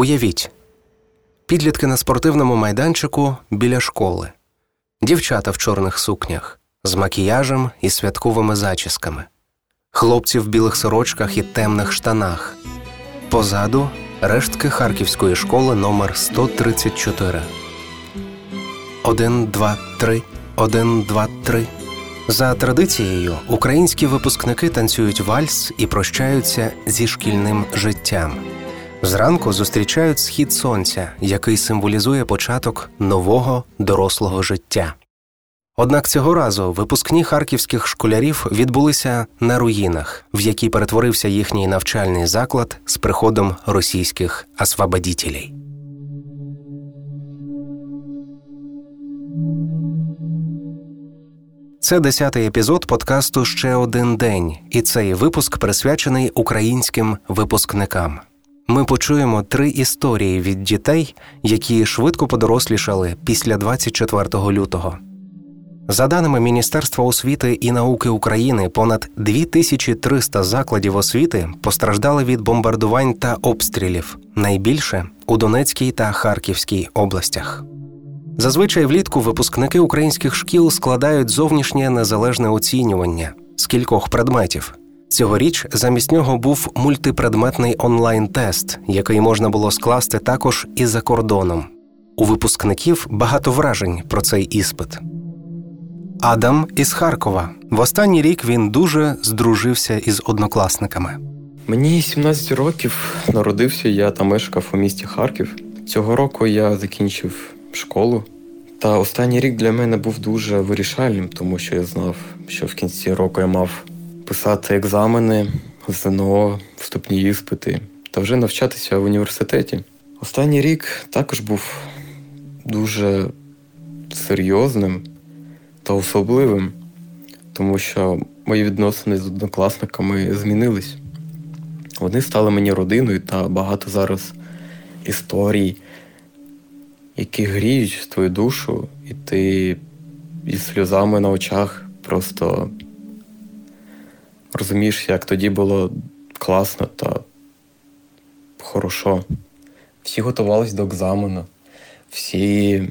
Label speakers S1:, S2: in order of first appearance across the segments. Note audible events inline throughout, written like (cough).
S1: Уявіть, підлітки на спортивному майданчику біля школи, дівчата в чорних сукнях з макіяжем і святковими зачісками, хлопці в білих сорочках і темних штанах. Позаду рештки Харківської школи номер 134 1, 2, 3, 1, 2, 3 За традицією, українські випускники танцюють вальс і прощаються зі шкільним життям. Зранку зустрічають схід сонця, який символізує початок нового дорослого життя. Однак цього разу випускні харківських школярів відбулися на руїнах, в які перетворився їхній навчальний заклад з приходом російських освободітелей. Це десятий епізод подкасту Ще один день, і цей випуск присвячений українським випускникам. Ми почуємо три історії від дітей, які швидко подорослішали після 24 лютого. За даними Міністерства освіти і науки України, понад 2300 закладів освіти постраждали від бомбардувань та обстрілів найбільше у Донецькій та Харківській областях. Зазвичай влітку випускники українських шкіл складають зовнішнє незалежне оцінювання з кількох предметів. Цьогоріч замість нього був мультипредметний онлайн-тест, який можна було скласти також і за кордоном. У випускників багато вражень про цей іспит. Адам із Харкова. В останній рік він дуже здружився із однокласниками.
S2: Мені 17 років народився я та мешкав у місті Харків. Цього року я закінчив школу. Та останній рік для мене був дуже вирішальним, тому що я знав, що в кінці року я мав писати екзамени, ЗНО, вступні іспити та вже навчатися в університеті. Останній рік також був дуже серйозним та особливим, тому що мої відносини з однокласниками змінились. Вони стали мені родиною та багато зараз історій, які гріють твою душу, і ти із сльозами на очах просто розумієш, як тоді було класно та хорошо. Всі готувалися до екзамену, всі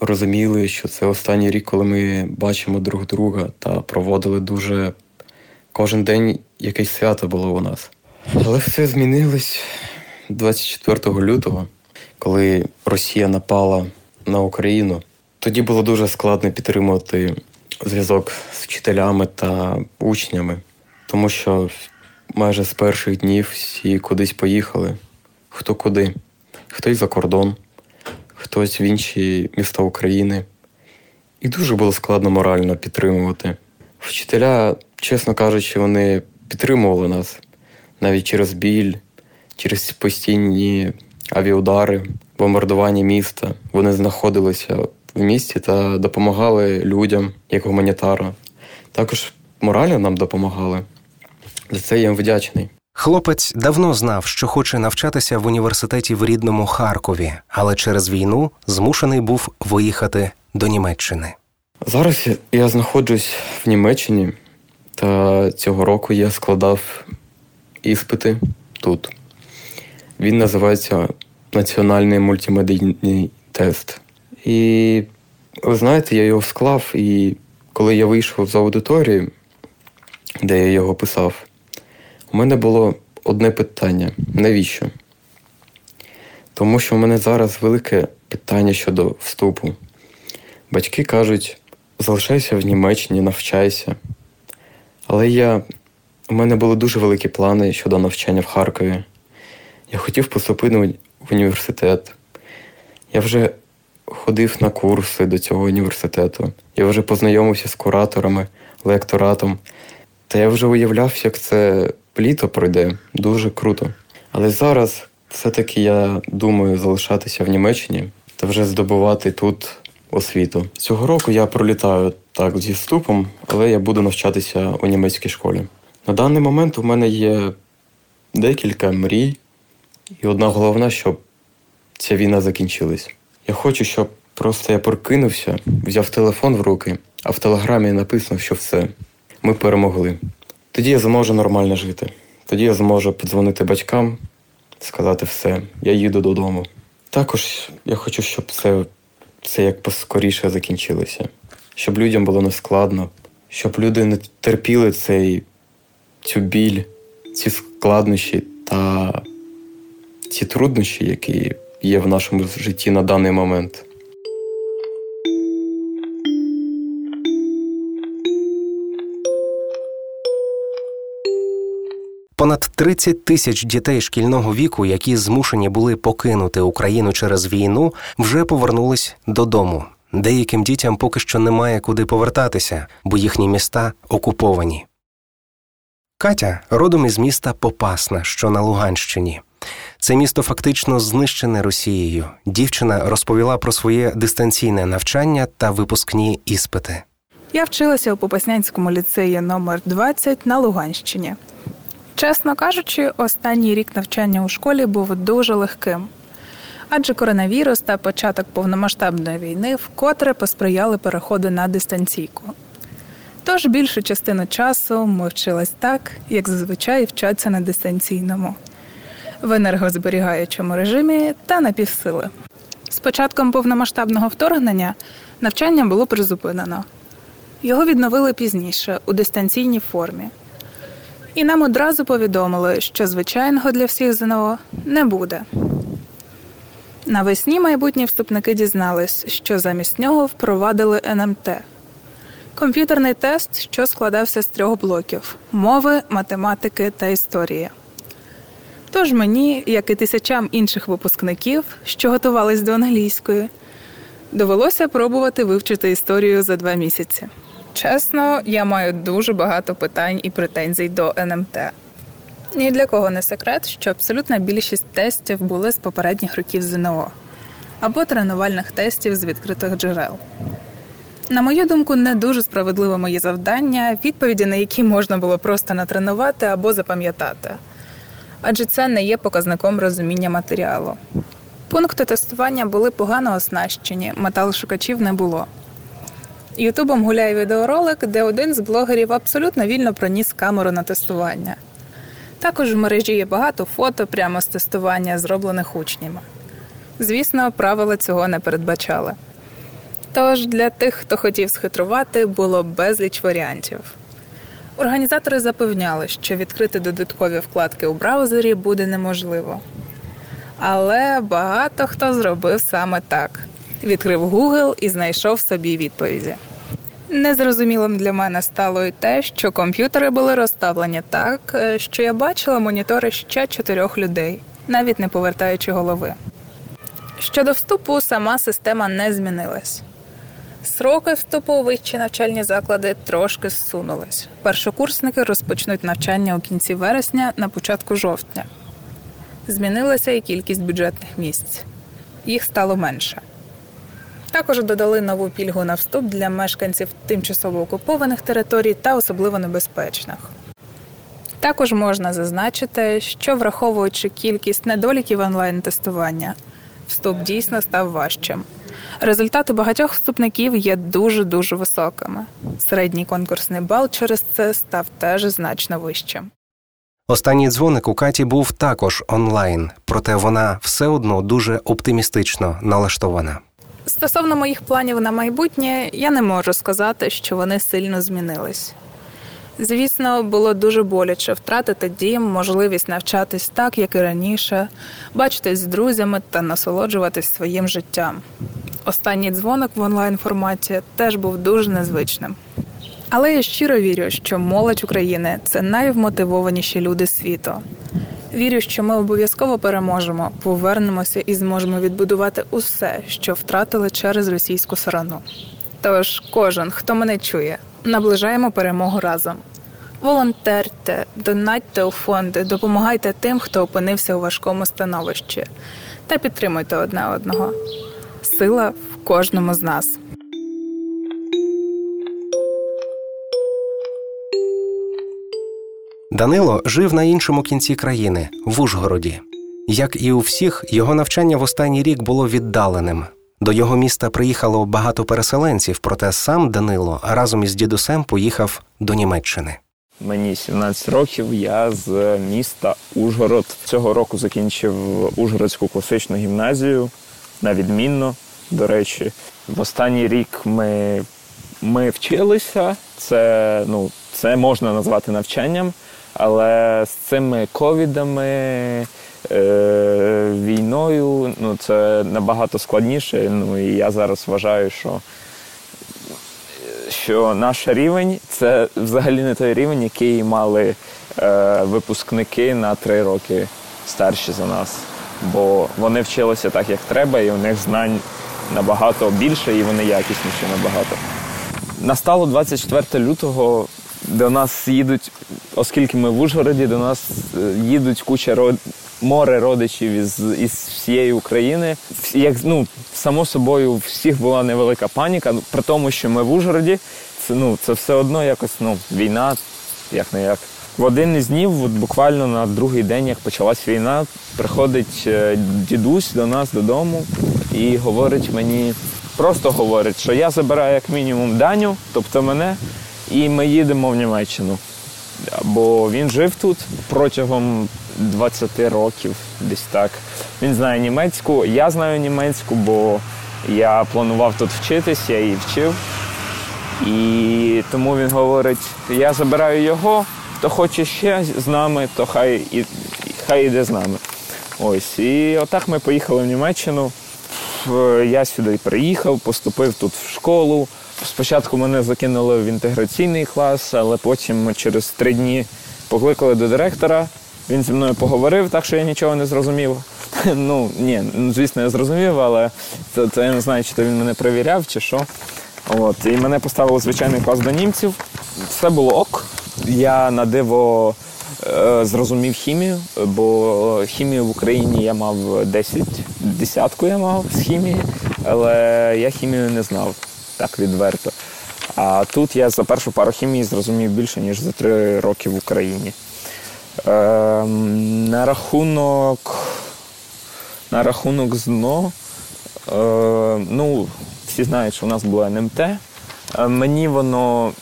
S2: розуміли, що це останній рік, коли ми бачимо друг друга та проводили дуже кожен день якесь свято було у нас. Але все змінилось 24 лютого, коли Росія напала на Україну. Тоді було дуже складно підтримувати зв'язок з вчителями та учнями, тому що майже з перших днів всі кудись поїхали, хто куди, хтось за кордон хтось в інші міста України. І дуже було складно морально підтримувати. Вчителя, чесно кажучи, вони підтримували нас навіть через біль, через постійні авіаудари, бомбардування міста. Вони знаходилися в місті та допомагали людям як гуманітарно. Також морально нам допомагали. За це я їм вдячний.
S1: Хлопець давно знав, що хоче навчатися в університеті в рідному Харкові, але через війну змушений був виїхати до Німеччини.
S2: Зараз я знаходжусь в Німеччині, та цього року я складав іспити тут. Він називається Національний мультимедійний тест. І ви знаєте, я його склав, і коли я вийшов з аудиторії, де я його писав. У мене було одне питання: навіщо? Тому що у мене зараз велике питання щодо вступу. Батьки кажуть, залишайся в Німеччині, навчайся. Але я, у мене були дуже великі плани щодо навчання в Харкові. Я хотів поступити в університет. Я вже ходив на курси до цього університету. Я вже познайомився з кураторами, лекторатом. Та я вже уявляв, як це літо пройде дуже круто. Але зараз все-таки я думаю залишатися в Німеччині та вже здобувати тут освіту. Цього року я пролітаю так зі вступом, але я буду навчатися у німецькій школі. На даний момент у мене є декілька мрій, і одна головна, щоб ця війна закінчилась. Я хочу, щоб просто я прокинувся, взяв телефон в руки, а в телеграмі написано, що все, ми перемогли. Тоді я зможу нормально жити. Тоді я зможу подзвонити батькам, сказати все, я їду додому. Також я хочу, щоб це це як поскоріше закінчилося, щоб людям було нескладно, щоб люди не терпіли цей, цю біль, ці складнощі та ці труднощі, які є в нашому житті на даний момент.
S1: Понад 30 тисяч дітей шкільного віку, які змушені були покинути Україну через війну, вже повернулись додому. Деяким дітям поки що немає куди повертатися, бо їхні міста окуповані. Катя родом із міста Попасна, що на Луганщині. Це місто фактично знищене Росією. Дівчина розповіла про своє дистанційне навчання та випускні іспити.
S3: Я вчилася у Попаснянському ліцеї номер 20 на Луганщині. Чесно кажучи, останній рік навчання у школі був дуже легким, адже коронавірус та початок повномасштабної війни вкотре посприяли переходу на дистанційку. Тож більшу частину часу ми вчились так, як зазвичай вчаться на дистанційному, в енергозберігаючому режимі та на півсили. З початком повномасштабного вторгнення навчання було призупинено. Його відновили пізніше у дистанційній формі. І нам одразу повідомили, що звичайного для всіх ЗНО не буде. Навесні майбутні вступники дізнались, що замість нього впровадили НМТ комп'ютерний тест, що складався з трьох блоків мови, математики та історії. Тож мені, як і тисячам інших випускників, що готувались до англійської, довелося пробувати вивчити історію за два місяці. Чесно, я маю дуже багато питань і претензій до НМТ. Ні для кого не секрет, що абсолютна більшість тестів були з попередніх років ЗНО або тренувальних тестів з відкритих джерел. На мою думку, не дуже справедливе мої завдання, відповіді на які можна було просто натренувати або запам'ятати, адже це не є показником розуміння матеріалу. Пункти тестування були погано оснащені, металошукачів не було. Ютубом гуляє відеоролик, де один з блогерів абсолютно вільно проніс камеру на тестування. Також в мережі є багато фото прямо з тестування, зроблених учнями. Звісно, правила цього не передбачали. Тож для тих, хто хотів схитрувати, було безліч варіантів. Організатори запевняли, що відкрити додаткові вкладки у браузері буде неможливо. Але багато хто зробив саме так: відкрив Google і знайшов собі відповіді. Незрозумілим для мене стало й те, що комп'ютери були розставлені так, е, що я бачила монітори ще чотирьох людей, навіть не повертаючи голови. Щодо вступу, сама система не змінилась. Сроки вступу у вищі навчальні заклади трошки зсунулись. Першокурсники розпочнуть навчання у кінці вересня на початку жовтня. Змінилася і кількість бюджетних місць. Їх стало менше. Також додали нову пільгу на вступ для мешканців тимчасово окупованих територій та особливо небезпечних. Також можна зазначити, що враховуючи кількість недоліків онлайн-тестування, вступ дійсно став важчим. Результати багатьох вступників є дуже дуже високими. Середній конкурсний бал через це став теж значно вищим.
S1: Останній дзвоник у Каті був також онлайн, проте вона все одно дуже оптимістично налаштована.
S3: Стосовно моїх планів на майбутнє, я не можу сказати, що вони сильно змінились. Звісно, було дуже боляче втратити дім, можливість навчатись так, як і раніше, бачитись з друзями та насолоджуватись своїм життям. Останній дзвоник в онлайн форматі теж був дуже незвичним. Але я щиро вірю, що молодь України це найвмотивованіші люди світу. Вірю, що ми обов'язково переможемо, повернемося і зможемо відбудувати усе, що втратили через російську сторону. Тож, кожен, хто мене чує, наближаємо перемогу разом. Волонтерте, донатьте у фонди, допомагайте тим, хто опинився у важкому становищі, та підтримуйте одне одного. Сила в кожному з нас.
S1: Данило жив на іншому кінці країни в Ужгороді. Як і у всіх, його навчання в останній рік було віддаленим. До його міста приїхало багато переселенців, проте сам Данило разом із дідусем поїхав до Німеччини.
S4: Мені 17 років. Я з міста Ужгород. Цього року закінчив Ужгородську класичну гімназію на відмінно. До речі, в останній рік ми ми вчилися. Це ну, це можна назвати навчанням, але з цими ковідами, війною ну, це набагато складніше. Ну і я зараз вважаю, що що наш рівень це взагалі не той рівень, який мали е, випускники на три роки старші за нас. Бо вони вчилися так, як треба, і у них знань набагато більше, і вони якісніші набагато. Настало 24 лютого. До нас їдуть, оскільки ми в Ужгороді, до нас е, їдуть куча. Море родичів із із всієї України. Як ну, само собою, всіх була невелика паніка. При тому, що ми в Ужгороді, це ну це все одно якось ну, війна, як не як. В один із днів, от буквально на другий день, як почалась війна, приходить е, дідусь до нас додому і говорить мені, просто говорить, що я забираю як мінімум Даню, тобто мене, і ми їдемо в Німеччину. Бо він жив тут протягом 20 років, десь так. Він знає німецьку, я знаю німецьку, бо я планував тут вчитись, я її вчив. І тому він говорить: я забираю його, хто хоче ще з нами, то хай і хай іде з нами. Ось. І отак ми поїхали в Німеччину. Я сюди приїхав, поступив тут в школу. Спочатку мене закинули в інтеграційний клас, але потім через три дні покликали до директора. Він зі мною поговорив, так що я нічого не зрозумів. (laughs) Ну, ні, звісно, я зрозумів, але це, це я не знаю, чи то він мене перевіряв, чи що. От, І мене поставили звичайний клас до німців. Все було ок. Я на диво е, зрозумів хімію, бо хімію в Україні я мав 10, десятку я мав з хімії, але я хімію не знав так відверто. А тут я за першу пару хімії зрозумів більше, ніж за три роки в Україні. Е, на рахунок на рахунок ЗНО, е, ну, всі знають, що у нас було НМТ. Е, мені воно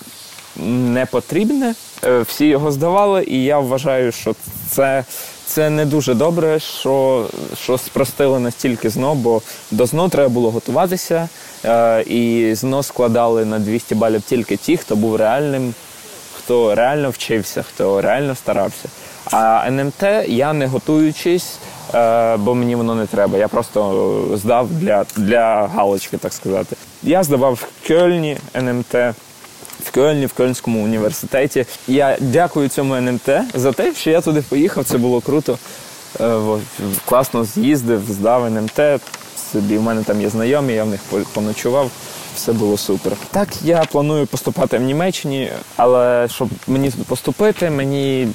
S4: не потрібне. Е, всі його здавали, і я вважаю, що це це не дуже добре, що що спростили настільки ЗНО, бо до ЗНО треба було готуватися, е, і ЗНО складали на 200 балів тільки ті, хто був реальним, хто реально вчився, хто реально старався. А НМТ я не готуючись, бо мені воно не треба. Я просто здав для для галочки, так сказати. Я здавав в Кельні НМТ Кельні, в Кельнському університеті. Я дякую цьому НМТ за те, що я туди поїхав. Це було круто. Е, класно з'їздив, здав НМТ. Собі в мене там є знайомі, я в них поночував. Все було супер. Так, я планую поступати в Німеччині, але щоб мені поступити, мені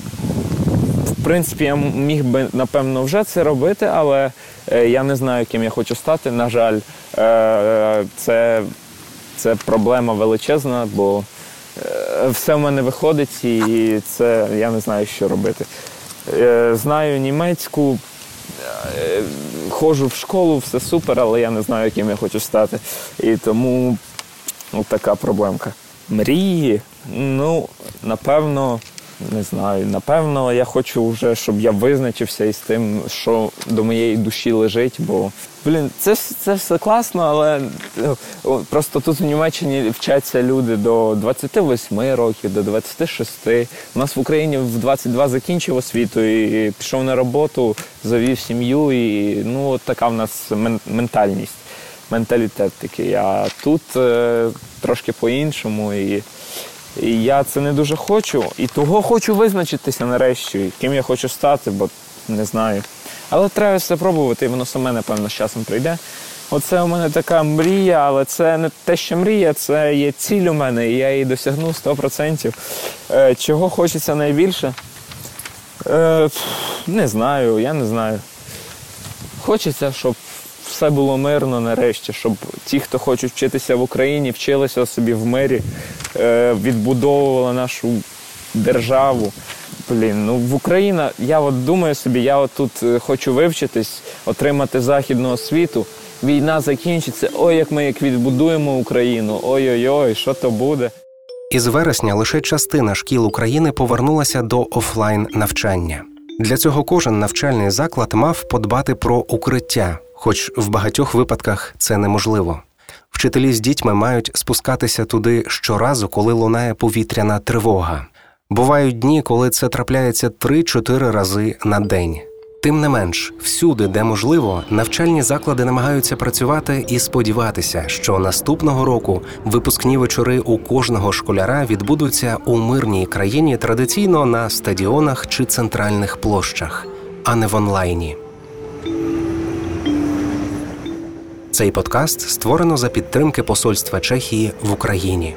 S4: в принципі я міг би напевно вже це робити, але е, я не знаю, ким я хочу стати. На жаль, е, це, це проблема величезна, бо все в мене виходить, і це я не знаю, що робити. Е, знаю німецьку, е, ходжу в школу, все супер, але я не знаю, яким я хочу стати. І тому ну, така проблемка. Мрії, ну, напевно, не знаю. Напевно, я хочу вже, щоб я визначився із тим, що до моєї душі лежить. Бо блін, це це все класно, але просто тут в Німеччині вчаться люди до 28 років, до 26. У нас в Україні в 22 закінчив освіту і пішов на роботу, завів сім'ю, і ну от така в нас ментальність, менталітет такий. А тут е, трошки по-іншому. і і я це не дуже хочу. І того хочу визначитися нарешті, ким я хочу стати, бо не знаю. Але треба все пробувати, і воно саме, напевно, з часом прийде. Оце у мене така мрія, але це не те, що мрія, це є ціль у мене, і я її досягну 100%. Е, чого хочеться найбільше? Е, не знаю, я не знаю. Хочеться, щоб все було мирно нарешті, щоб ті, хто хочуть вчитися в Україні, вчилися собі в мирі, е, відбудовували нашу державу. Блін, ну в Україна, я от думаю собі, я от тут е, хочу вивчитись, отримати західну освіту. Війна закінчиться. Ой, як ми як відбудуємо Україну. Ой-ой-ой, що то буде.
S1: Із вересня лише частина шкіл України повернулася до офлайн навчання. Для цього кожен навчальний заклад мав подбати про укриття, хоч в багатьох випадках це неможливо. Вчителі з дітьми мають спускатися туди щоразу, коли лунає повітряна тривога. Бувають дні, коли це трапляється 3-4 рази на день. Тим не менш, всюди, де можливо, навчальні заклади намагаються працювати і сподіватися, що наступного року випускні вечори у кожного школяра відбудуться у мирній країні традиційно на стадіонах чи центральних площах, а не в онлайні. Цей подкаст створено за підтримки Посольства Чехії в Україні.